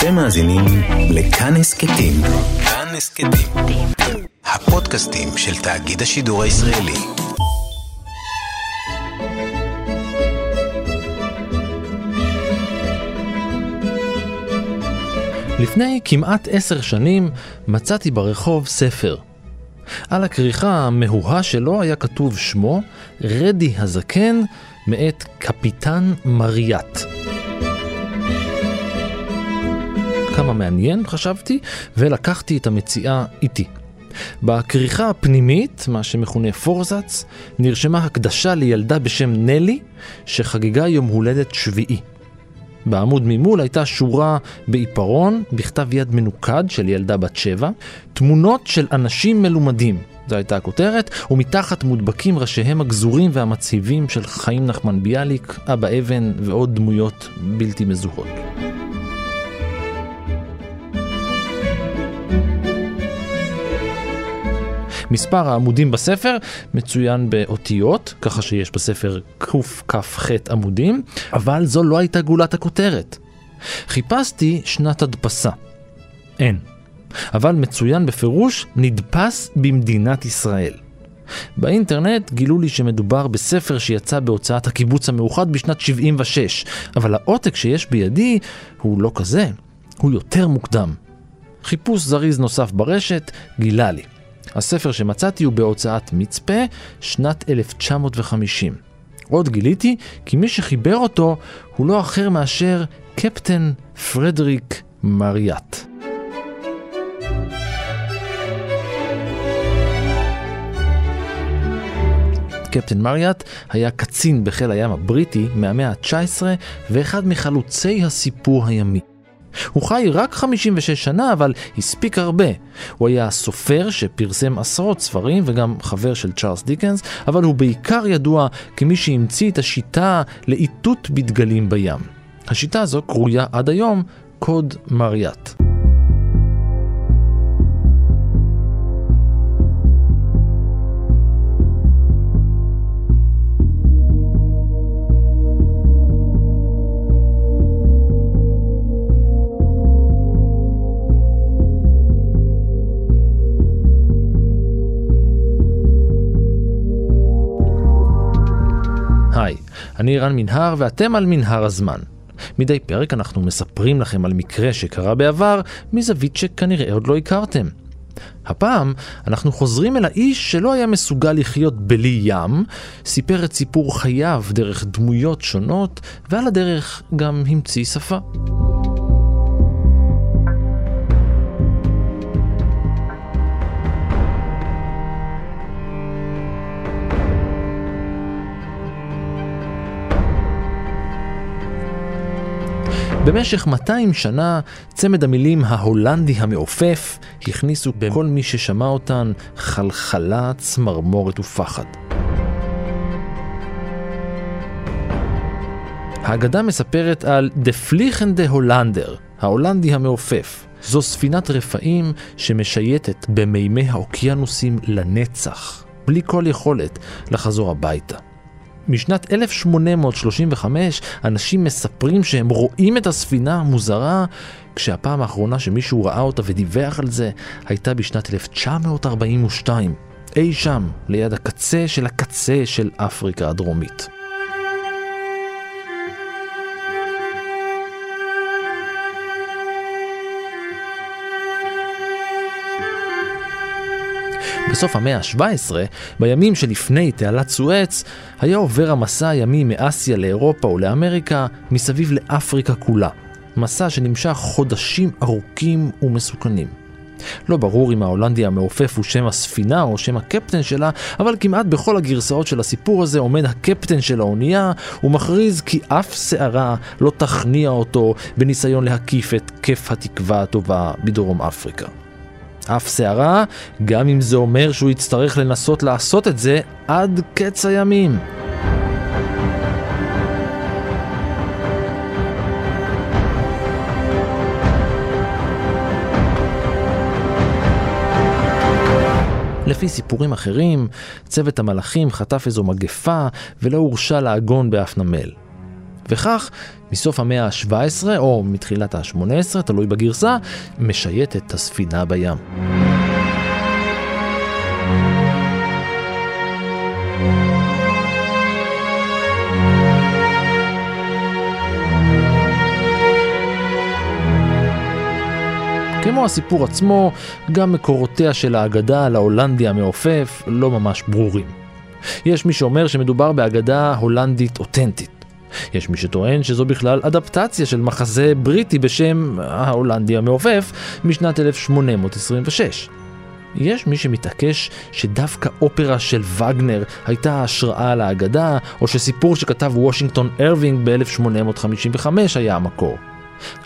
אתם מאזינים לכאן הסכתים. כאן הסכתים. הפודקאסטים של תאגיד השידור הישראלי. לפני כמעט עשר שנים מצאתי ברחוב ספר. על הכריכה המהוהה שלו היה כתוב שמו, רדי הזקן, מאת קפיטן מריאט. כמה מעניין, חשבתי, ולקחתי את המציאה איתי. בכריכה הפנימית, מה שמכונה פורזץ, נרשמה הקדשה לילדה בשם נלי, שחגגה יום הולדת שביעי. בעמוד ממול הייתה שורה בעיפרון, בכתב יד מנוקד של ילדה בת שבע, תמונות של אנשים מלומדים. זו הייתה הכותרת, ומתחת מודבקים ראשיהם הגזורים והמצהיבים של חיים נחמן ביאליק, אבא אבן ועוד דמויות בלתי מזוהות. מספר העמודים בספר מצוין באותיות, ככה שיש בספר קכ"ח עמודים, אבל זו לא הייתה גולת הכותרת. חיפשתי שנת הדפסה. אין. אבל מצוין בפירוש נדפס במדינת ישראל. באינטרנט גילו לי שמדובר בספר שיצא בהוצאת הקיבוץ המאוחד בשנת 76, אבל העותק שיש בידי הוא לא כזה, הוא יותר מוקדם. חיפוש זריז נוסף ברשת גילה לי. הספר שמצאתי הוא בהוצאת מצפה, שנת 1950. עוד גיליתי כי מי שחיבר אותו הוא לא אחר מאשר קפטן פרדריק מריאט. קפטן מריאט היה קצין בחיל הים הבריטי מהמאה ה-19 ואחד מחלוצי הסיפור הימי. הוא חי רק 56 שנה, אבל הספיק הרבה. הוא היה סופר שפרסם עשרות ספרים וגם חבר של צ'ארלס דיקנס, אבל הוא בעיקר ידוע כמי שהמציא את השיטה לאיתות בדגלים בים. השיטה הזו קרויה עד היום קוד מריאט. אני רן מנהר ואתם על מנהר הזמן. מדי פרק אנחנו מספרים לכם על מקרה שקרה בעבר מזווית שכנראה עוד לא הכרתם. הפעם אנחנו חוזרים אל האיש שלא היה מסוגל לחיות בלי ים, סיפר את סיפור חייו דרך דמויות שונות, ועל הדרך גם המציא שפה. במשך 200 שנה צמד המילים ההולנדי המעופף הכניסו בכל מי ששמע אותן חלחלה, צמרמורת ופחד. האגדה מספרת על דה פליכנדה הולנדר, ההולנדי המעופף. זו ספינת רפאים שמשייטת במימי האוקיינוסים לנצח, בלי כל יכולת לחזור הביתה. משנת 1835 אנשים מספרים שהם רואים את הספינה המוזרה, כשהפעם האחרונה שמישהו ראה אותה ודיווח על זה הייתה בשנת 1942, אי שם, ליד הקצה של הקצה של אפריקה הדרומית. בסוף המאה ה-17, בימים שלפני תעלת סואץ, היה עובר המסע הימי מאסיה לאירופה או לאמריקה מסביב לאפריקה כולה. מסע שנמשך חודשים ארוכים ומסוכנים. לא ברור אם ההולנדי המעופף הוא שם הספינה או שם הקפטן שלה, אבל כמעט בכל הגרסאות של הסיפור הזה עומד הקפטן של האונייה ומכריז כי אף שערה לא תכניע אותו בניסיון להקיף את כיף התקווה הטובה בדרום אפריקה. אף שערה, גם אם זה אומר שהוא יצטרך לנסות לעשות את זה עד קץ הימים. לפי סיפורים אחרים, צוות המלאכים חטף איזו מגפה ולא הורשה לעגון באף נמל. וכך, מסוף המאה ה-17 או מתחילת ה-18, תלוי בגרסה, משייטת הספינה בים. כמו הסיפור עצמו, גם מקורותיה של האגדה על ההולנדי המעופף לא ממש ברורים. יש מי שאומר שמדובר באגדה הולנדית אותנטית. יש מי שטוען שזו בכלל אדפטציה של מחזה בריטי בשם ההולנדי המעופף משנת 1826. יש מי שמתעקש שדווקא אופרה של וגנר הייתה השראה לאגדה, או שסיפור שכתב וושינגטון ארווינג ב-1855 היה המקור.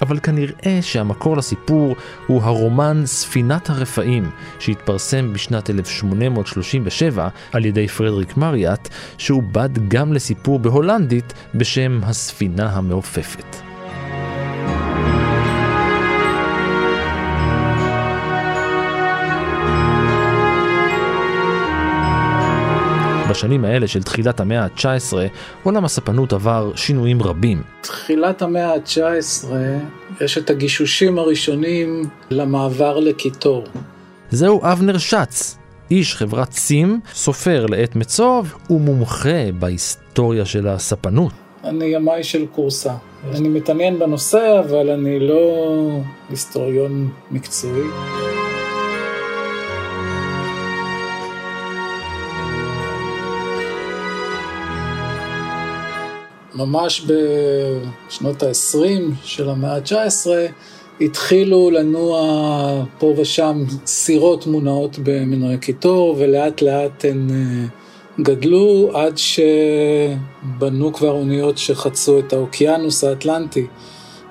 אבל כנראה שהמקור לסיפור הוא הרומן ספינת הרפאים שהתפרסם בשנת 1837 על ידי פרדריק מריאט, שעובד גם לסיפור בהולנדית בשם הספינה המעופפת. בשנים האלה של תחילת המאה ה-19, עולם הספנות עבר שינויים רבים. תחילת המאה ה-19 יש את הגישושים הראשונים למעבר לקיטור. זהו אבנר שץ, איש חברת סים, סופר לעת מצוב ומומחה בהיסטוריה של הספנות. אני ימאי של קורסה. אני מתעניין בנושא, אבל אני לא היסטוריון מקצועי. ממש בשנות ה-20 של המאה ה-19 התחילו לנוע פה ושם סירות מונעות במנועי קיטור ולאט לאט הן אה, גדלו עד שבנו כבר אוניות שחצו את האוקיינוס האטלנטי,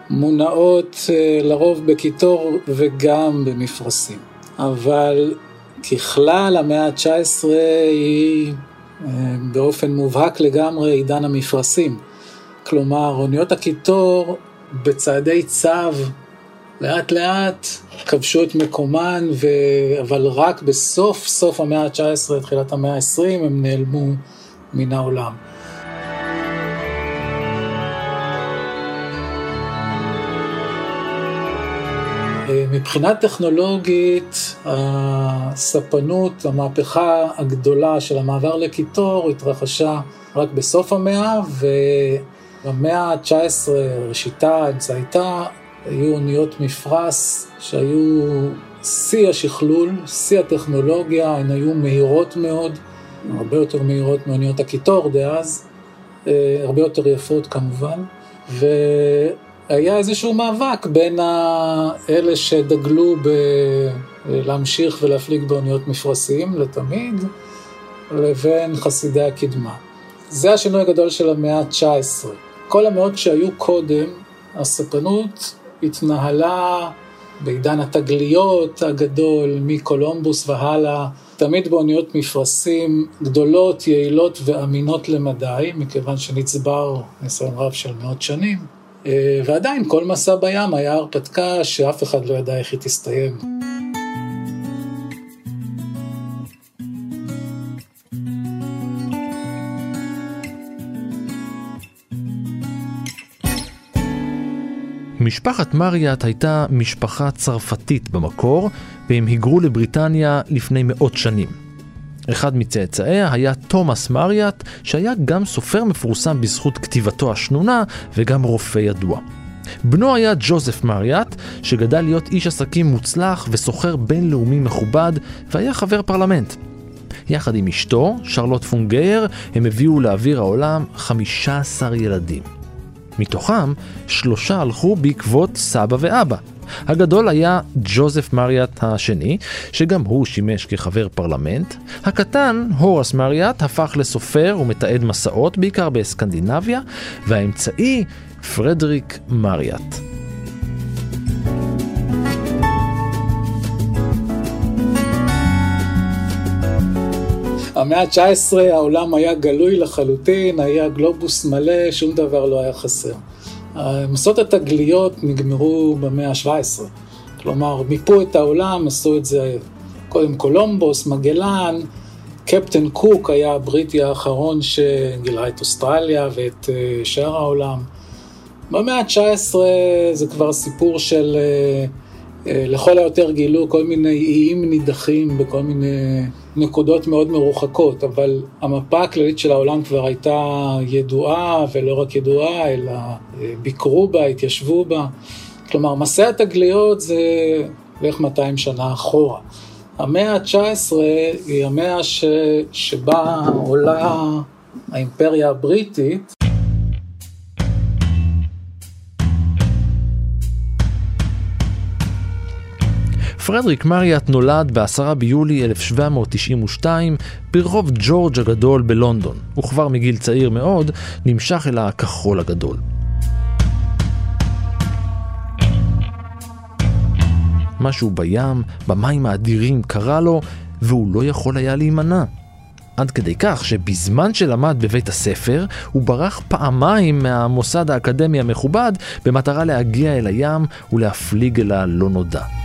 מונעות אה, לרוב בקיטור וגם במפרשים. אבל ככלל המאה ה-19 היא אה, באופן מובהק לגמרי עידן המפרשים. כלומר, אוניות הקיטור בצעדי צו לאט לאט כבשו את מקומן, ו... אבל רק בסוף סוף המאה ה-19, תחילת המאה ה-20, הם נעלמו מן העולם. מבחינה טכנולוגית, הספנות, המהפכה הגדולה של המעבר לקיטור התרחשה רק בסוף המאה, ו... במאה ה-19, ראשיתה, אמצעיתה, היו אוניות מפרש שהיו שיא השכלול, שיא הטכנולוגיה, הן היו מהירות מאוד, הרבה יותר מהירות מאוניות הקיטור דאז, אה, הרבה יותר יפות כמובן, והיה איזשהו מאבק בין אלה שדגלו בלהמשיך ולהפליג באוניות מפרשים לתמיד, לבין חסידי הקדמה. זה השינוי הגדול של המאה ה-19. כל המאות שהיו קודם, הספנות התנהלה בעידן התגליות הגדול, מקולומבוס והלאה, תמיד באוניות מפרשים גדולות, יעילות ואמינות למדי, מכיוון שנצבר ניסיון רב של מאות שנים. אה, ועדיין כל מסע בים היה הרפתקה שאף אחד לא ידע איך היא תסתיים. משפחת מריאט הייתה משפחה צרפתית במקור, והם היגרו לבריטניה לפני מאות שנים. אחד מצאצאיה היה תומאס מריאט, שהיה גם סופר מפורסם בזכות כתיבתו השנונה וגם רופא ידוע. בנו היה ג'וזף מריאט, שגדל להיות איש עסקים מוצלח וסוחר בינלאומי מכובד, והיה חבר פרלמנט. יחד עם אשתו, שרלוט פונגייר, הם הביאו לאוויר העולם 15 ילדים. מתוכם שלושה הלכו בעקבות סבא ואבא. הגדול היה ג'וזף מריאט השני, שגם הוא שימש כחבר פרלמנט. הקטן, הורס מריאט, הפך לסופר ומתעד מסעות, בעיקר בסקנדינביה, והאמצעי, פרדריק מריאט. במאה ה-19 העולם היה גלוי לחלוטין, היה גלובוס מלא, שום דבר לא היה חסר. מסעות התגליות נגמרו במאה ה-17. כלומר, מיפו את העולם, עשו את זה קודם קולומבוס, מגלן, קפטן קוק היה הבריטי האחרון שגילה את אוסטרליה ואת אה, שאר העולם. במאה ה-19 זה כבר סיפור של אה, אה, לכל היותר גילו כל מיני איים נידחים בכל מיני נקודות מאוד מרוחקות, אבל המפה הכללית של העולם כבר הייתה ידועה, ולא רק ידועה, אלא אה, ביקרו בה, התיישבו בה. כלומר, מסע התגליות זה בערך 200 שנה אחורה. המאה ה-19 היא המאה ש... שבה עולה האימפריה הבריטית. פרדריק מריאט נולד ב-10 ביולי 1792 ברחוב ג'ורג' הגדול בלונדון, וכבר מגיל צעיר מאוד נמשך אל הכחול הגדול. משהו בים, במים האדירים קרה לו, והוא לא יכול היה להימנע. עד כדי כך שבזמן שלמד בבית הספר, הוא ברח פעמיים מהמוסד האקדמי המכובד במטרה להגיע אל הים ולהפליג אל הלא נודע.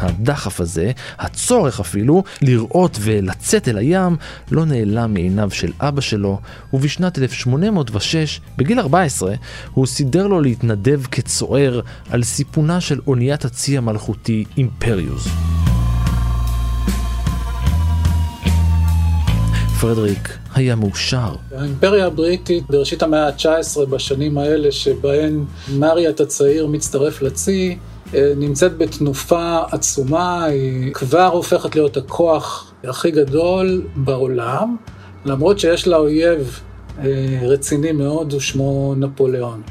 הדחף הזה, הצורך אפילו, לראות ולצאת אל הים, לא נעלם מעיניו של אבא שלו, ובשנת 1806, בגיל 14, הוא סידר לו להתנדב כצוער על סיפונה של אוניית הצי המלכותי אימפריוס. פרדריק היה מאושר. האימפריה הבריטית בראשית המאה ה-19, בשנים האלה שבהן מריאט הצעיר מצטרף לצי, נמצאת בתנופה עצומה, היא כבר הופכת להיות הכוח הכי גדול בעולם, למרות שיש לה אויב אה, רציני מאוד, ושמו נפוליאון.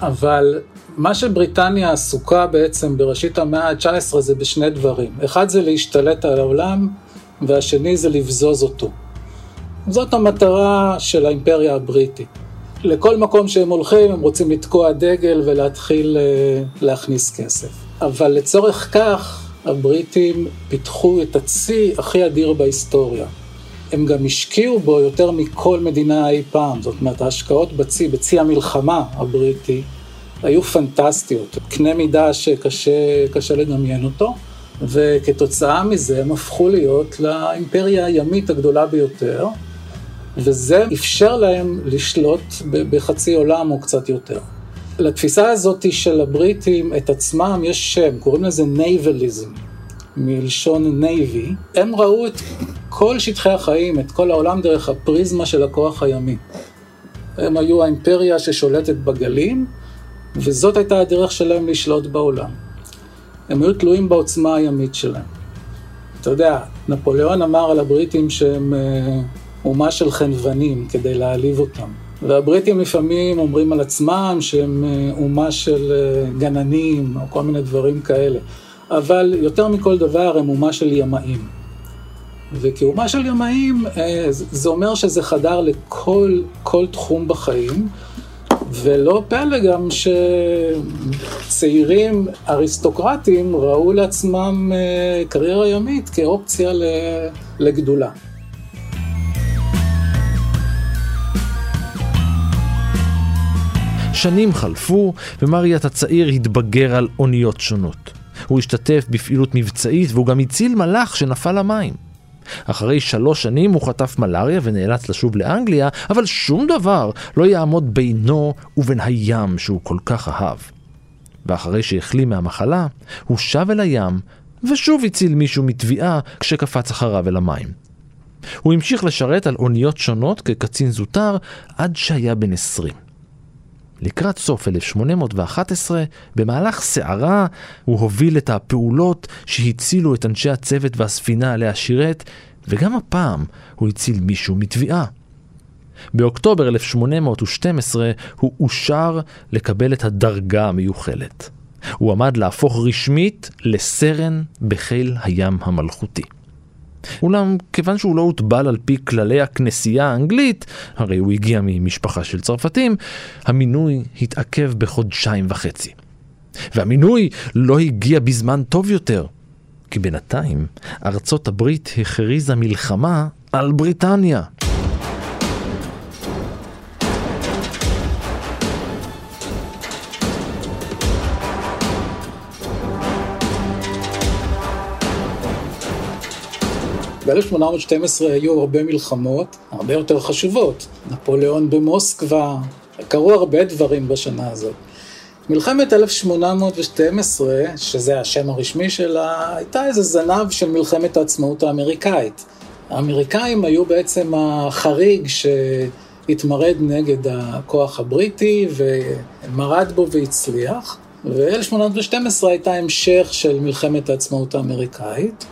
אבל מה שבריטניה עסוקה בעצם בראשית המאה ה-19 זה בשני דברים. אחד זה להשתלט על העולם, והשני זה לבזוז אותו. זאת המטרה של האימפריה הבריטית. לכל מקום שהם הולכים הם רוצים לתקוע דגל ולהתחיל אה, להכניס כסף. אבל לצורך כך הבריטים פיתחו את הצי הכי אדיר בהיסטוריה. הם גם השקיעו בו יותר מכל מדינה אי פעם, זאת אומרת ההשקעות בצי, בצי המלחמה הבריטי, היו פנטסטיות, קנה מידה שקשה לדמיין אותו, וכתוצאה מזה הם הפכו להיות לאימפריה הימית הגדולה ביותר, וזה אפשר להם לשלוט בחצי עולם או קצת יותר. לתפיסה הזאת של הבריטים את עצמם יש שם, קוראים לזה navalism, מלשון navy. הם ראו את כל שטחי החיים, את כל העולם דרך הפריזמה של הכוח הימי. הם היו האימפריה ששולטת בגלים, וזאת הייתה הדרך שלהם לשלוט בעולם. הם היו תלויים בעוצמה הימית שלהם. אתה יודע, נפוליאון אמר על הבריטים שהם אה, אומה של חנוונים כדי להעליב אותם. והבריטים לפעמים אומרים על עצמם שהם אה, אומה של אה, גננים או כל מיני דברים כאלה, אבל יותר מכל דבר הם אומה של ימאים. וכאומה של ימאים אה, זה אומר שזה חדר לכל תחום בחיים, ולא פלא גם שצעירים אריסטוקרטים ראו לעצמם קריירה ימית כאופציה לגדולה. שנים חלפו, ומריאט הצעיר התבגר על אוניות שונות. הוא השתתף בפעילות מבצעית והוא גם הציל מלאך שנפל למים. אחרי שלוש שנים הוא חטף מלאריה ונאלץ לשוב לאנגליה, אבל שום דבר לא יעמוד בינו ובין הים שהוא כל כך אהב. ואחרי שהחלים מהמחלה, הוא שב אל הים, ושוב הציל מישהו מתביעה כשקפץ אחריו אל המים. הוא המשיך לשרת על אוניות שונות כקצין זוטר עד שהיה בן עשרים. לקראת סוף 1811, במהלך סערה, הוא הוביל את הפעולות שהצילו את אנשי הצוות והספינה עליה שירת, וגם הפעם הוא הציל מישהו מתביעה. באוקטובר 1812 הוא אושר לקבל את הדרגה המיוחלת. הוא עמד להפוך רשמית לסרן בחיל הים המלכותי. אולם כיוון שהוא לא הוטבל על פי כללי הכנסייה האנגלית, הרי הוא הגיע ממשפחה של צרפתים, המינוי התעכב בחודשיים וחצי. והמינוי לא הגיע בזמן טוב יותר, כי בינתיים ארצות הברית הכריזה מלחמה על בריטניה. ב-1812 היו הרבה מלחמות, הרבה יותר חשובות. נפוליאון במוסקבה, קרו הרבה דברים בשנה הזאת. מלחמת 1812, שזה השם הרשמי שלה, הייתה איזה זנב של מלחמת העצמאות האמריקאית. האמריקאים היו בעצם החריג שהתמרד נגד הכוח הבריטי ומרד בו והצליח. ו-1812 הייתה המשך של מלחמת העצמאות האמריקאית.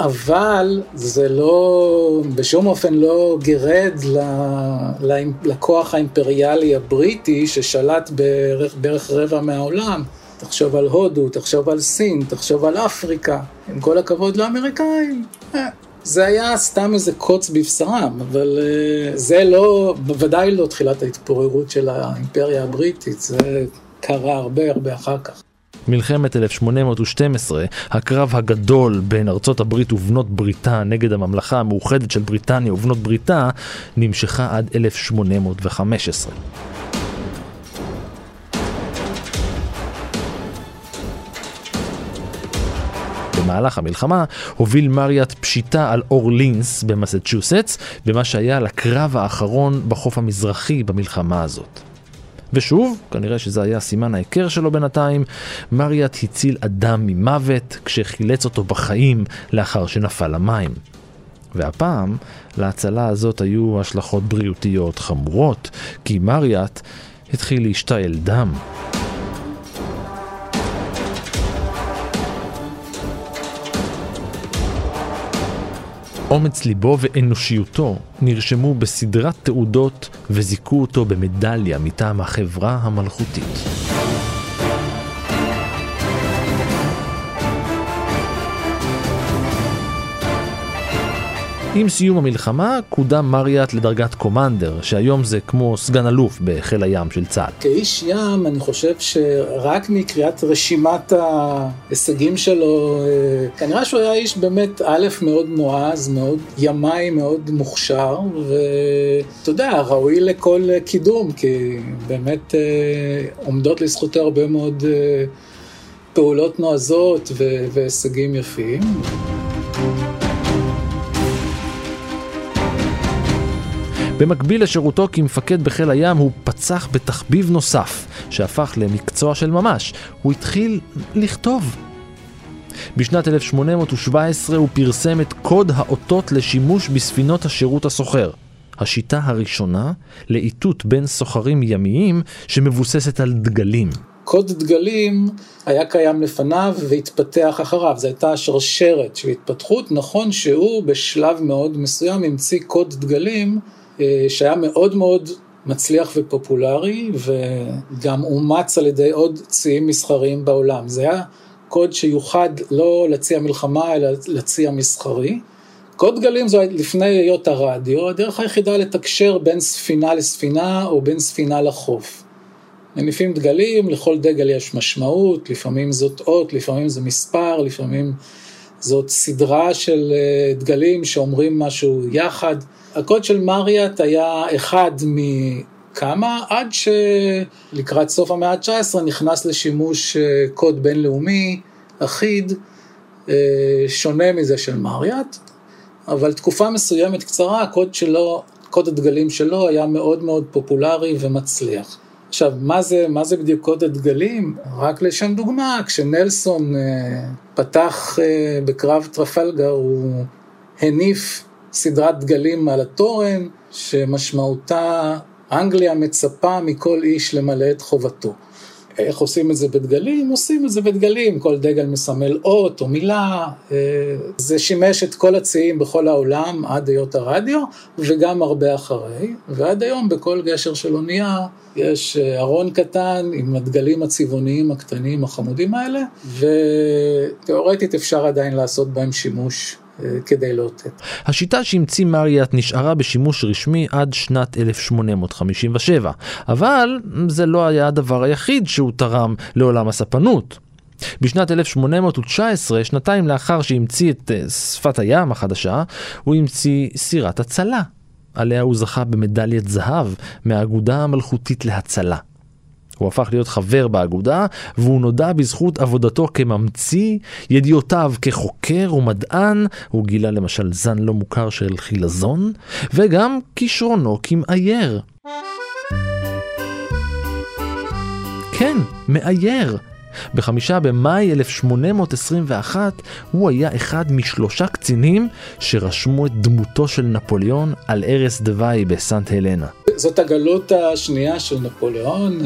אבל זה לא, בשום אופן לא גירד לכוח האימפריאלי הבריטי ששלט בערך, בערך רבע מהעולם. תחשוב על הודו, תחשוב על סין, תחשוב על אפריקה, עם כל הכבוד לאמריקאים. אה, זה היה סתם איזה קוץ בבשרם, אבל אה, זה לא, בוודאי לא תחילת ההתפוררות של האימפריה הבריטית, זה קרה הרבה הרבה אחר כך. מלחמת 1812, הקרב הגדול בין ארצות הברית ובנות בריתה נגד הממלכה המאוחדת של בריטניה ובנות בריתה, נמשכה עד 1815. במהלך המלחמה הוביל מריאט פשיטה על אורלינס במסצ'וסטס, במה שהיה לקרב האחרון בחוף המזרחי במלחמה הזאת. ושוב, כנראה שזה היה סימן ההיכר שלו בינתיים, מריאט הציל אדם ממוות כשחילץ אותו בחיים לאחר שנפל למים. והפעם, להצלה הזאת היו השלכות בריאותיות חמורות, כי מריאט התחיל להשתעל דם. אומץ ליבו ואנושיותו נרשמו בסדרת תעודות וזיכו אותו במדליה מטעם החברה המלכותית. עם סיום המלחמה קודם מריאט לדרגת קומנדר, שהיום זה כמו סגן אלוף בחיל הים של צה"ל. כאיש ים, אני חושב שרק מקריאת רשימת ההישגים שלו, אה, כנראה שהוא היה איש באמת, א', מאוד נועז, מאוד ימאי, מאוד מוכשר, ואתה יודע, ראוי לכל קידום, כי באמת אה, עומדות לזכותו הרבה מאוד אה, פעולות נועזות והישגים יפים. במקביל לשירותו כמפקד בחיל הים הוא פצח בתחביב נוסף, שהפך למקצוע של ממש. הוא התחיל לכתוב. בשנת 1817 הוא פרסם את קוד האותות לשימוש בספינות השירות הסוחר. השיטה הראשונה לאיתות בין סוחרים ימיים שמבוססת על דגלים. קוד דגלים היה קיים לפניו והתפתח אחריו, זו הייתה שרשרת של התפתחות, נכון שהוא בשלב מאוד מסוים המציא קוד דגלים שהיה מאוד מאוד מצליח ופופולרי, וגם אומץ על ידי עוד ציים מסחריים בעולם. זה היה קוד שיוחד לא לצי המלחמה, אלא לצי המסחרי. קוד גלים זו לפני היות הרדיו, הדרך היחידה לתקשר בין ספינה לספינה או בין ספינה לחוף. מניפים דגלים, לכל דגל יש משמעות, לפעמים זאת אות, לפעמים זה מספר, לפעמים זאת סדרה של אה, דגלים שאומרים משהו יחד. הקוד של מריאט היה אחד מכמה, עד שלקראת סוף המאה ה-19 נכנס לשימוש אה, קוד בינלאומי אחיד, אה, שונה מזה של מריאט, אבל תקופה מסוימת קצרה, הקוד שלו, קוד הדגלים שלו היה מאוד מאוד פופולרי ומצליח. עכשיו, מה זה, מה זה בדיוק קוד הדגלים? רק לשם דוגמה, כשנלסון אה, פתח אה, בקרב טרפלגר, הוא הניף סדרת דגלים על התורן, שמשמעותה אנגליה מצפה מכל איש למלא את חובתו. איך עושים את זה בדגלים? עושים את זה בדגלים, כל דגל מסמל אות או מילה. אה, זה שימש את כל הציים בכל העולם עד היות הרדיו, וגם הרבה אחרי, ועד היום בכל גשר של אונייה יש אה, ארון קטן עם הדגלים הצבעוניים הקטנים החמודים האלה, ותאורטית אפשר עדיין לעשות בהם שימוש כדי לאותת. השיטה שהמציא מריאט נשארה בשימוש רשמי עד שנת 1857, אבל זה לא היה הדבר היחיד שהוא תרם לעולם הספנות. בשנת 1819, שנתיים לאחר שהמציא את אה, שפת הים החדשה, הוא המציא סירת הצלה, עליה הוא זכה במדליית זהב מהאגודה המלכותית להצלה. הוא הפך להיות חבר באגודה, והוא נודע בזכות עבודתו כממציא, ידיעותיו כחוקר ומדען, הוא גילה למשל זן לא מוכר של חילזון, וגם כישרונו כמאייר. כן, מאייר. בחמישה במאי 1821 הוא היה אחד משלושה קצינים שרשמו את דמותו של נפוליאון על ערש דווי בסנט הלנה. זאת הגלות השנייה של נפוליאון,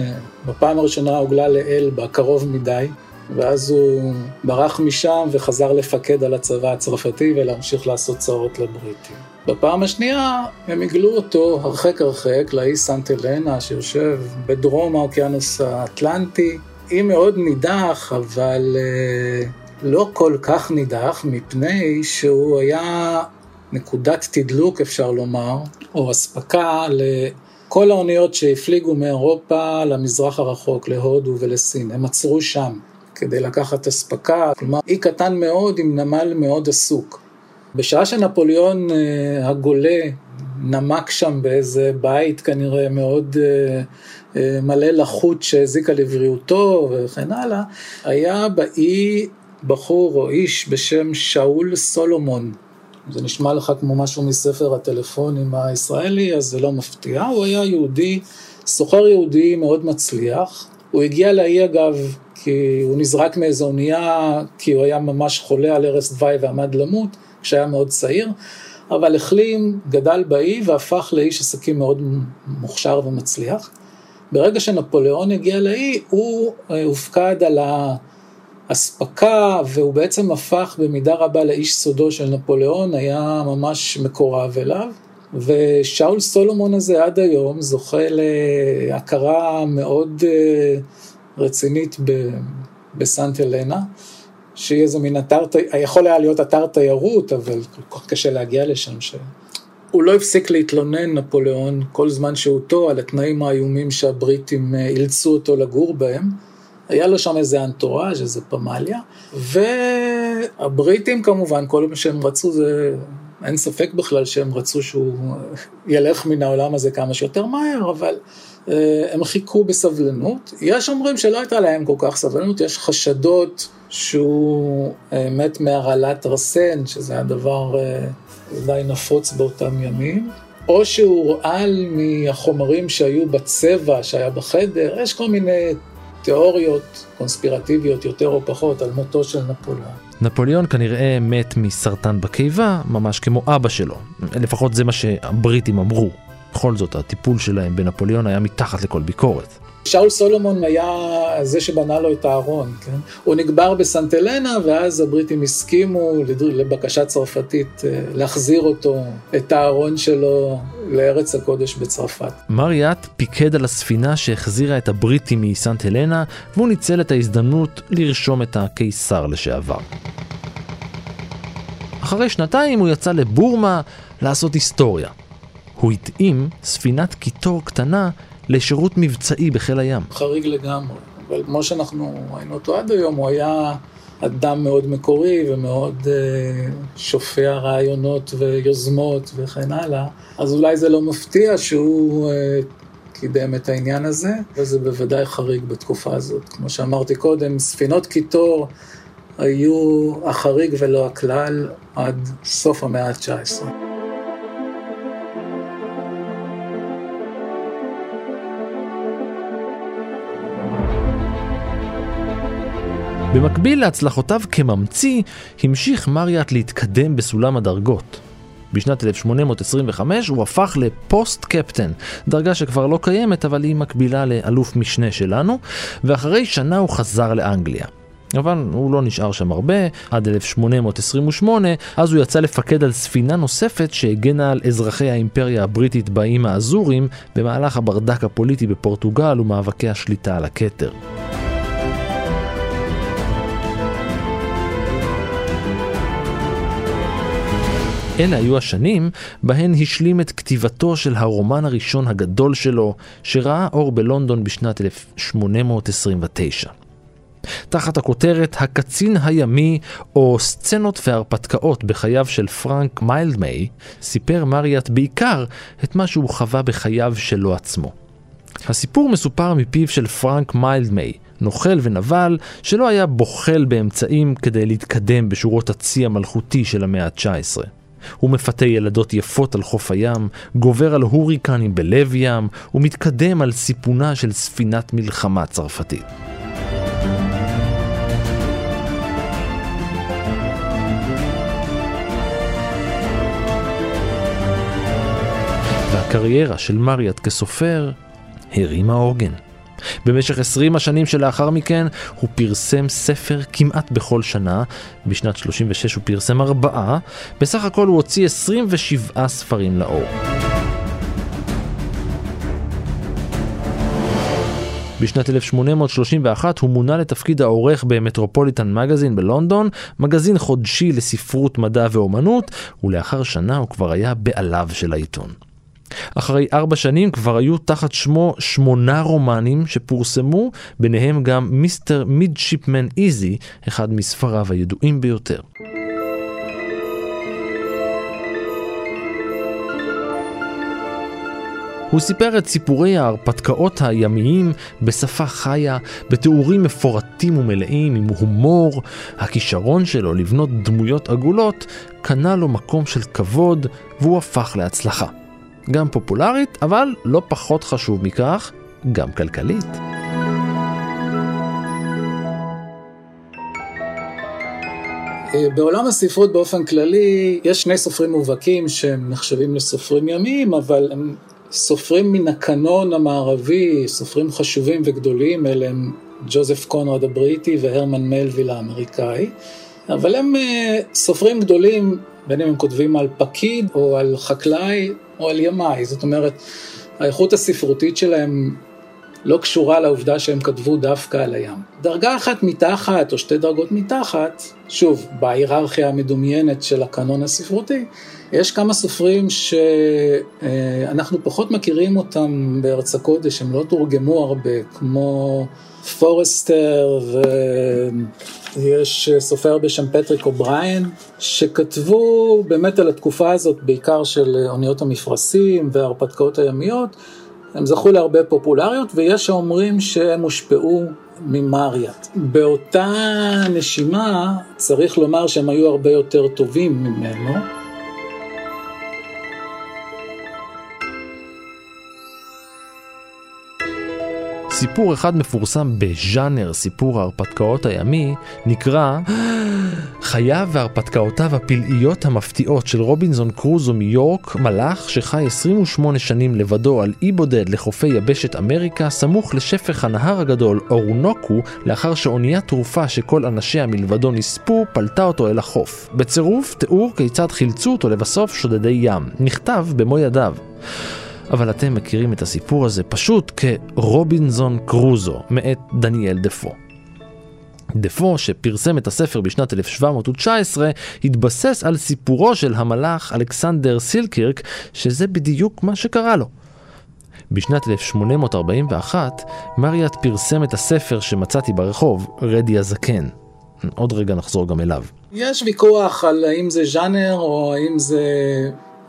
בפעם הראשונה הוגלה לאל בקרוב מדי, ואז הוא ברח משם וחזר לפקד על הצבא הצרפתי ולהמשיך לעשות צרות לבריטים. בפעם השנייה הם הגלו אותו הרחק הרחק לאי סנט הלנה שיושב בדרום האוקיינוס האטלנטי. אי מאוד נידח, אבל uh, לא כל כך נידח, מפני שהוא היה נקודת תדלוק, אפשר לומר, או אספקה לכל האוניות שהפליגו מאירופה למזרח הרחוק, להודו ולסין. הם עצרו שם כדי לקחת אספקה, כלומר, אי קטן מאוד עם נמל מאוד עסוק. בשעה שנפוליאון uh, הגולה נמק שם באיזה בית כנראה מאוד uh, uh, מלא לחות שהזיקה לבריאותו וכן הלאה, היה באי בחור או איש בשם שאול סולומון. זה נשמע לך כמו משהו מספר הטלפונים הישראלי, אז זה לא מפתיע. הוא היה יהודי, סוחר יהודי מאוד מצליח. הוא הגיע לאי אגב, כי הוא נזרק מאיזו אונייה, כי הוא היה ממש חולה על ערש דווי ועמד למות, כשהיה מאוד צעיר. אבל החלים, גדל באי והפך לאיש עסקים מאוד מוכשר ומצליח. ברגע שנפוליאון הגיע לאי, הוא הופקד על האספקה, והוא בעצם הפך במידה רבה לאיש סודו של נפוליאון, היה ממש מקורב אליו. ושאול סולומון הזה עד היום זוכה להכרה מאוד רצינית בסנט אלנה. שיהיה איזה מין אתר, יכול היה להיות אתר תיירות, אבל כל כך קשה להגיע לשם. ש... הוא לא הפסיק להתלונן, נפוליאון, כל זמן שהותו, על התנאים האיומים שהבריטים אה, אילצו אותו לגור בהם. היה לו שם איזה אנטוראז', איזה פמליה, והבריטים כמובן, כל מה שהם רצו זה, אין ספק בכלל שהם רצו שהוא ילך מן העולם הזה כמה שיותר מהר, אבל אה, הם חיכו בסבלנות. יש אומרים שלא הייתה להם כל כך סבלנות, יש חשדות שהוא אה, מת מהרעלת רסן, שזה היה דבר אה, די נפוץ באותם ימים, או שהוא רעל מהחומרים שהיו בצבע שהיה בחדר, יש כל מיני תיאוריות קונספירטיביות יותר או פחות על מותו של נפוליאון. נפוליאון כנראה מת מסרטן בקיבה, ממש כמו אבא שלו. לפחות זה מה שהבריטים אמרו. בכל זאת, הטיפול שלהם בנפוליאון היה מתחת לכל ביקורת. שאול סולומון היה זה שבנה לו את הארון, כן? הוא נקבר בסנט אלנה, ואז הבריטים הסכימו לבקשה צרפתית אה, להחזיר אותו, את הארון שלו, לארץ הקודש בצרפת. מריאט פיקד על הספינה שהחזירה את הבריטים מסנט אלנה, והוא ניצל את ההזדמנות לרשום את הקיסר לשעבר. אחרי שנתיים הוא יצא לבורמה לעשות היסטוריה. הוא התאים ספינת קיטור קטנה לשירות מבצעי בחיל הים. חריג לגמרי, אבל כמו שאנחנו ראינו אותו עד היום, הוא היה אדם מאוד מקורי ומאוד uh, שופע רעיונות ויוזמות וכן הלאה, אז אולי זה לא מפתיע שהוא uh, קידם את העניין הזה, וזה בוודאי חריג בתקופה הזאת. כמו שאמרתי קודם, ספינות קיטור היו החריג ולא הכלל עד סוף המאה ה-19. במקביל להצלחותיו כממציא, המשיך מריאט להתקדם בסולם הדרגות. בשנת 1825 הוא הפך לפוסט קפטן, דרגה שכבר לא קיימת אבל היא מקבילה לאלוף משנה שלנו, ואחרי שנה הוא חזר לאנגליה. אבל הוא לא נשאר שם הרבה, עד 1828, אז הוא יצא לפקד על ספינה נוספת שהגנה על אזרחי האימפריה הבריטית באיים האזורים במהלך הברדק הפוליטי בפורטוגל ומאבקי השליטה על הכתר. אלה היו השנים בהן השלים את כתיבתו של הרומן הראשון הגדול שלו, שראה אור בלונדון בשנת 1829. תחת הכותרת הקצין הימי או סצנות והרפתקאות בחייו של פרנק מיילדמיי, סיפר מריאט בעיקר את מה שהוא חווה בחייו שלו עצמו. הסיפור מסופר מפיו של פרנק מיילדמיי, נוכל ונבל שלא היה בוחל באמצעים כדי להתקדם בשורות הצי המלכותי של המאה ה-19. הוא מפתה ילדות יפות על חוף הים, גובר על הוריקנים בלב ים, ומתקדם על סיפונה של ספינת מלחמה צרפתית. והקריירה של מריאט כסופר הרימה עוגן. במשך 20 השנים שלאחר מכן הוא פרסם ספר כמעט בכל שנה, בשנת 36 הוא פרסם ארבעה, בסך הכל הוא הוציא 27 ספרים לאור. בשנת 1831 הוא מונה לתפקיד העורך במטרופוליטן מגזין בלונדון, מגזין חודשי לספרות מדע ואומנות, ולאחר שנה הוא כבר היה בעליו של העיתון. אחרי ארבע שנים כבר היו תחת שמו שמונה רומנים שפורסמו, ביניהם גם מיסטר מידשיפמן איזי, אחד מספריו הידועים ביותר. הוא סיפר את סיפורי ההרפתקאות הימיים בשפה חיה, בתיאורים מפורטים ומלאים, עם הומור. הכישרון שלו לבנות דמויות עגולות קנה לו מקום של כבוד, והוא הפך להצלחה. גם פופולרית, אבל לא פחות חשוב מכך, גם כלכלית. אה, בעולם הספרות באופן כללי, יש שני סופרים מובהקים שהם נחשבים לסופרים ימיים, אבל הם סופרים מן הקנון המערבי, סופרים חשובים וגדולים, אלה הם ג'וזף קונרד הבריטי והרמן מלוויל האמריקאי, אבל הם אה, סופרים גדולים, בין אם הם כותבים על פקיד או על חקלאי או על ימאי, זאת אומרת, האיכות הספרותית שלהם לא קשורה לעובדה שהם כתבו דווקא על הים. דרגה אחת מתחת או שתי דרגות מתחת, שוב, בהיררכיה המדומיינת של הקנון הספרותי, יש כמה סופרים שאנחנו פחות מכירים אותם בארץ הקודש, הם לא תורגמו הרבה, כמו פורסטר ויש סופר בשם פטריק אובריין, שכתבו באמת על התקופה הזאת, בעיקר של אוניות המפרשים וההרפתקאות הימיות, הם זכו להרבה פופולריות, ויש האומרים שהם הושפעו ממריאט. באותה נשימה, צריך לומר שהם היו הרבה יותר טובים ממנו. סיפור אחד מפורסם בז'אנר סיפור ההרפתקאות הימי נקרא חייו והרפתקאותיו הפלאיות המפתיעות של רובינזון קרוזו מיורק, מלאך שחי 28 שנים לבדו על אי בודד לחופי יבשת אמריקה, סמוך לשפך הנהר הגדול אורונוקו, לאחר שאוניית תרופה שכל אנשיה מלבדו נספו, פלטה אותו אל החוף. בצירוף תיאור כיצד חילצו אותו לבסוף שודדי ים. נכתב במו ידיו. אבל אתם מכירים את הסיפור הזה פשוט כרובינזון קרוזו, מאת דניאל דפו. דפו, שפרסם את הספר בשנת 1719, התבסס על סיפורו של המלאך אלכסנדר סילקירק, שזה בדיוק מה שקרה לו. בשנת 1841, מריאט פרסם את הספר שמצאתי ברחוב, רדי הזקן. עוד רגע נחזור גם אליו. יש ויכוח על האם זה ז'אנר או האם זה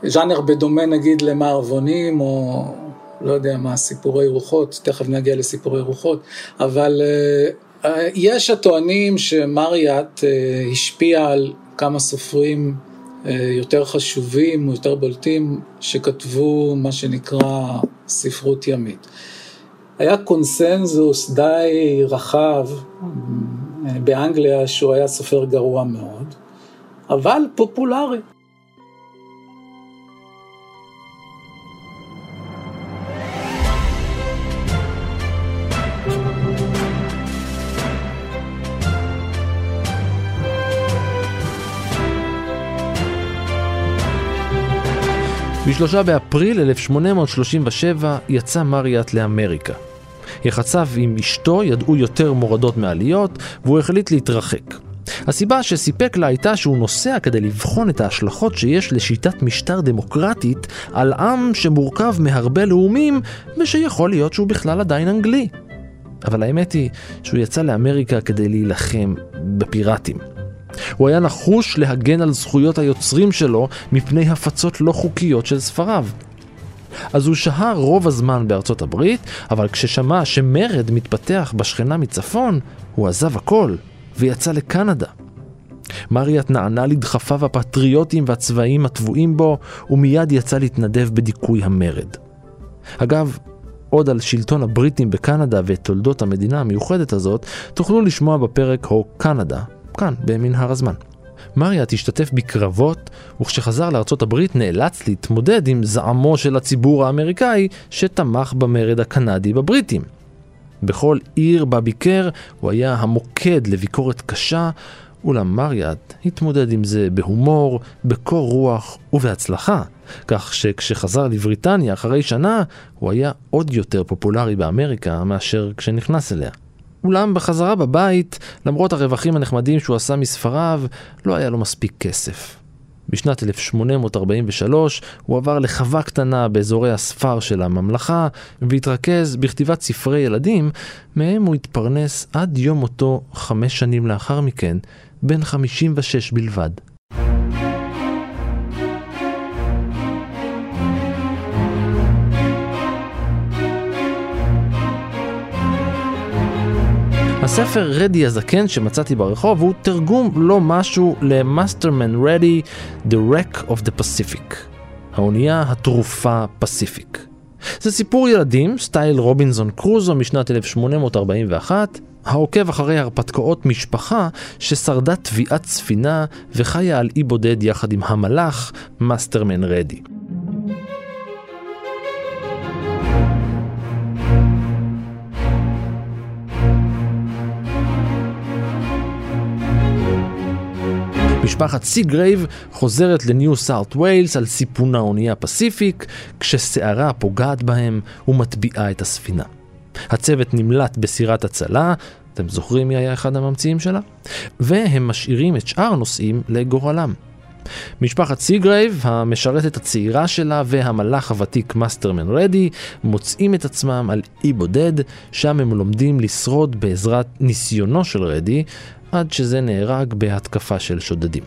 ז'אנר בדומה נגיד למערבונים, או לא יודע מה, סיפורי רוחות, תכף נגיע לסיפורי רוחות, אבל uh, יש הטוענים שמריאט uh, השפיע על כמה סופרים uh, יותר חשובים, יותר בולטים, שכתבו מה שנקרא ספרות ימית. היה קונסנזוס די רחב באנגליה שהוא היה סופר גרוע מאוד, אבל פופולרי. בשלושה באפריל 1837 יצא מריאט לאמריקה. יחסיו עם אשתו ידעו יותר מורדות מעליות, והוא החליט להתרחק. הסיבה שסיפק לה הייתה שהוא נוסע כדי לבחון את ההשלכות שיש לשיטת משטר דמוקרטית על עם שמורכב מהרבה לאומים, ושיכול להיות שהוא בכלל עדיין אנגלי. אבל האמת היא שהוא יצא לאמריקה כדי להילחם בפיראטים. הוא היה נחוש להגן על זכויות היוצרים שלו מפני הפצות לא חוקיות של ספריו. אז הוא שהה רוב הזמן בארצות הברית, אבל כששמע שמרד מתפתח בשכנה מצפון, הוא עזב הכל ויצא לקנדה. מריאט נענה לדחפיו הפטריוטיים והצבאיים הטבועים בו, ומיד יצא להתנדב בדיכוי המרד. אגב, עוד על שלטון הבריטים בקנדה ואת תולדות המדינה המיוחדת הזאת, תוכלו לשמוע בפרק הו קנדה, כאן, במנהר הזמן. מריאט השתתף בקרבות, וכשחזר לארצות הברית נאלץ להתמודד עם זעמו של הציבור האמריקאי שתמך במרד הקנדי בבריטים. בכל עיר בה ביקר הוא היה המוקד לביקורת קשה, אולם מריאט התמודד עם זה בהומור, בקור רוח ובהצלחה, כך שכשחזר לבריטניה אחרי שנה, הוא היה עוד יותר פופולרי באמריקה מאשר כשנכנס אליה. אולם בחזרה בבית, למרות הרווחים הנחמדים שהוא עשה מספריו, לא היה לו מספיק כסף. בשנת 1843 הוא עבר לחווה קטנה באזורי הספר של הממלכה והתרכז בכתיבת ספרי ילדים, מהם הוא התפרנס עד יום מותו חמש שנים לאחר מכן, בן 56 בלבד. הספר רדי הזקן שמצאתי ברחוב הוא תרגום לא משהו ל-Masterman Ready, The Wreck of the Pacific, האונייה הטרופה פסיפיק. זה סיפור ילדים, סטייל רובינזון קרוזו משנת 1841, העוקב אחרי הרפתקאות משפחה ששרדה טביעת ספינה וחיה על אי בודד יחד עם המלח, מאסטרמן רדי. משפחת סיגרייב חוזרת לניו סאות' ויילס על סיפון האונייה פסיפיק, כשסערה פוגעת בהם ומטביעה את הספינה. הצוות נמלט בסירת הצלה, אתם זוכרים מי היה אחד הממציאים שלה? והם משאירים את שאר הנוסעים לגורלם. משפחת סיגרייב, המשרתת הצעירה שלה והמלח הוותיק מאסטרמן רדי, מוצאים את עצמם על אי בודד, שם הם לומדים לשרוד בעזרת ניסיונו של רדי, עד שזה נהרג בהתקפה של שודדים.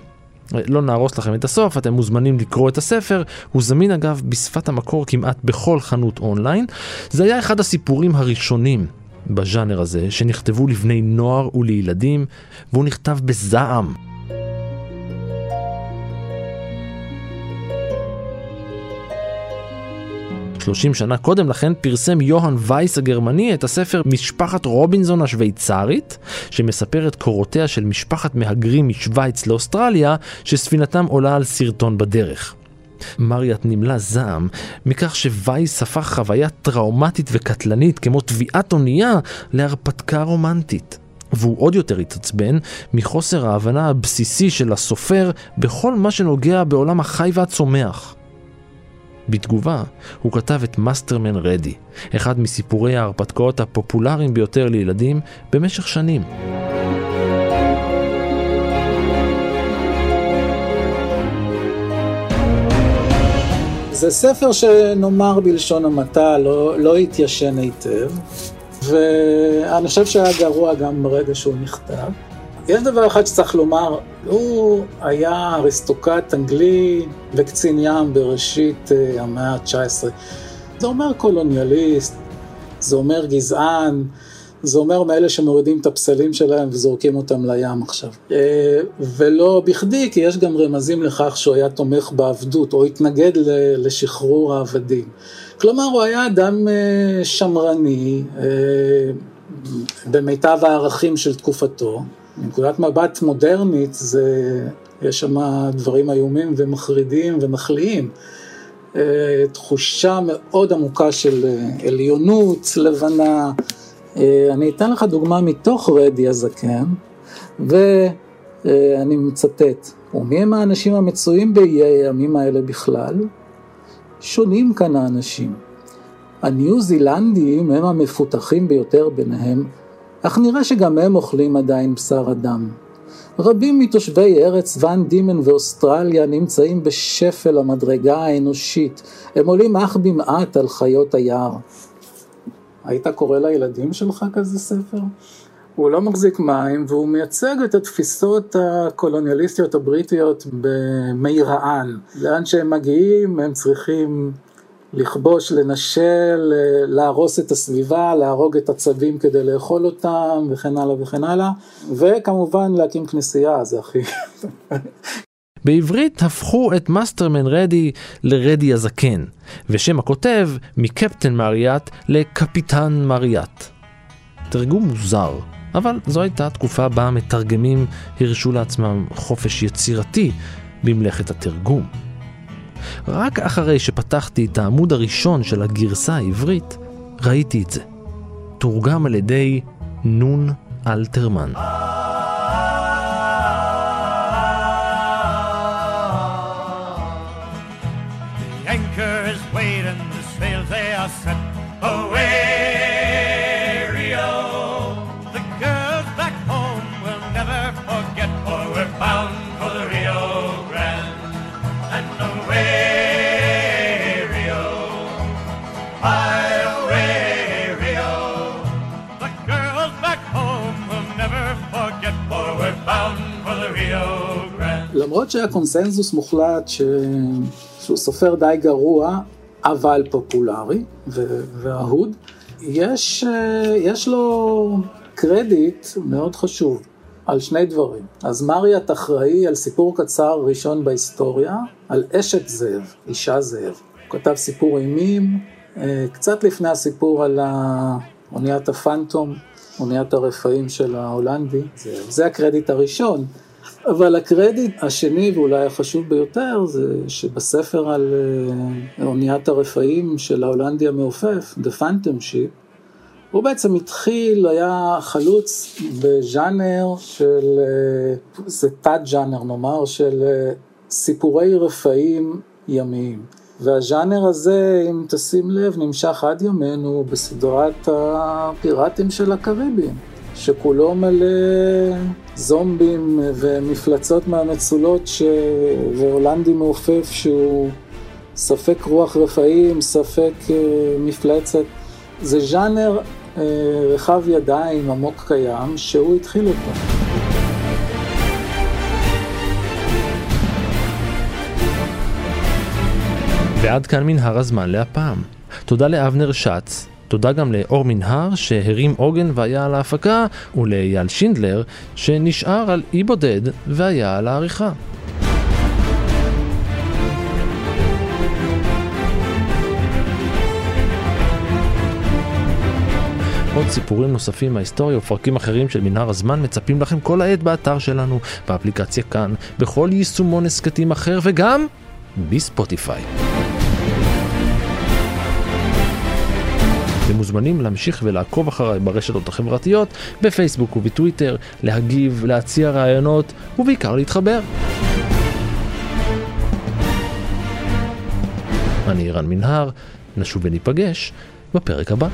לא נהרוס לכם את הסוף, אתם מוזמנים לקרוא את הספר, הוא זמין אגב בשפת המקור כמעט בכל חנות אונליין. זה היה אחד הסיפורים הראשונים בז'אנר הזה, שנכתבו לבני נוער ולילדים, והוא נכתב בזעם. 30 שנה קודם לכן פרסם יוהאן וייס הגרמני את הספר משפחת רובינזון השוויצרית, שמספר את קורותיה של משפחת מהגרים משוויץ לאוסטרליה, שספינתם עולה על סרטון בדרך. מריאט נמלא זעם מכך שווייס הפך חוויה טראומטית וקטלנית כמו תביעת אונייה להרפתקה רומנטית. והוא עוד יותר התעצבן מחוסר ההבנה הבסיסי של הסופר בכל מה שנוגע בעולם החי והצומח. בתגובה, הוא כתב את מאסטרמן רדי, אחד מסיפורי ההרפתקאות הפופולריים ביותר לילדים במשך שנים. זה ספר שנאמר בלשון המעטה, לא, לא התיישן היטב, ואני חושב שהיה גרוע גם ברגע שהוא נכתב. יש דבר אחד שצריך לומר, הוא היה אריסטוקרט אנגלי וקצין ים בראשית uh, המאה ה-19. זה אומר קולוניאליסט, זה אומר גזען, זה אומר מאלה שמורידים את הפסלים שלהם וזורקים אותם לים עכשיו. Uh, ולא בכדי, כי יש גם רמזים לכך שהוא היה תומך בעבדות, או התנגד לשחרור העבדים. כלומר, הוא היה אדם uh, שמרני, במיטב הערכים של תקופתו. מנקודת מבט מודרנית זה, יש שם דברים איומים ומחרידים ומחליאים. אה, תחושה מאוד עמוקה של אה, עליונות לבנה. אה, אני אתן לך דוגמה מתוך רדי הזקן, ואני מצטט, ומי הם האנשים המצויים באיי הימים האלה בכלל? שונים כאן האנשים. הניו זילנדים הם המפותחים ביותר ביניהם, אך נראה שגם הם אוכלים עדיין בשר אדם. רבים מתושבי ארץ ואן דימן ואוסטרליה נמצאים בשפל המדרגה האנושית, הם עולים אך במעט על חיות היער. היית קורא לילדים שלך כזה ספר? הוא לא מחזיק מים והוא מייצג את התפיסות הקולוניאליסטיות הבריטיות במירען. לאן שהם מגיעים הם צריכים לכבוש, לנשל, להרוס את הסביבה, להרוג את הצבים כדי לאכול אותם וכן הלאה וכן הלאה, וכמובן להקים כנסייה, זה הכי... בעברית הפכו את מאסטרמן רדי לרדי הזקן, ושם הכותב מקפטן מריאט לקפיטן מריאט. תרגום מוזר, אבל זו הייתה תקופה בה המתרגמים הרשו לעצמם חופש יצירתי במלאכת התרגום. רק אחרי שפתחתי את העמוד הראשון של הגרסה העברית, ראיתי את זה. תורגם על ידי נון אלתרמן. למרות שהיה קונסנזוס מוחלט ש... שהוא סופר די גרוע, אבל פופולרי ואהוד, יש, יש לו קרדיט מאוד חשוב על שני דברים. אז מריאט אחראי על סיפור קצר ראשון בהיסטוריה, על אשת זאב, אישה זאב. הוא כתב סיפור אימים, אה, קצת לפני הסיפור על אוניית הפנטום, אוניית הרפאים של ההולנדי, זה, זה הקרדיט הראשון. אבל הקרדיט השני ואולי החשוב ביותר זה שבספר על אה, אוניית הרפאים של ההולנדי המעופף, The Phantom Ship, הוא בעצם התחיל, היה חלוץ בז'אנר של, אה, זה תת ז'אנר נאמר, של אה, סיפורי רפאים ימיים. והז'אנר הזה, אם תשים לב, נמשך עד ימינו בסדרת הפיראטים של הקריביים. שכולו מלא זומבים ומפלצות מהמצולות ש... והולנדי מעופף שהוא ספק רוח רפאים, ספק uh, מפלצת. זה ז'אנר uh, רחב ידיים עמוק קיים שהוא התחיל אותו. ועד כאן מנהר הזמן להפעם. תודה לאבנר שץ, תודה גם לאור מנהר שהרים עוגן והיה על ההפקה, ולאייל שינדלר שנשאר על אי בודד והיה על העריכה. עוד סיפורים נוספים מההיסטוריה ופרקים אחרים של מנהר הזמן מצפים לכם כל העת באתר שלנו, באפליקציה כאן, בכל יישומון הסכתים אחר וגם בספוטיפיי. מוזמנים להמשיך ולעקוב אחריי ברשתות החברתיות, בפייסבוק ובטוויטר, להגיב, להציע רעיונות ובעיקר להתחבר. אני רן מנהר, נשוב וניפגש בפרק הבא.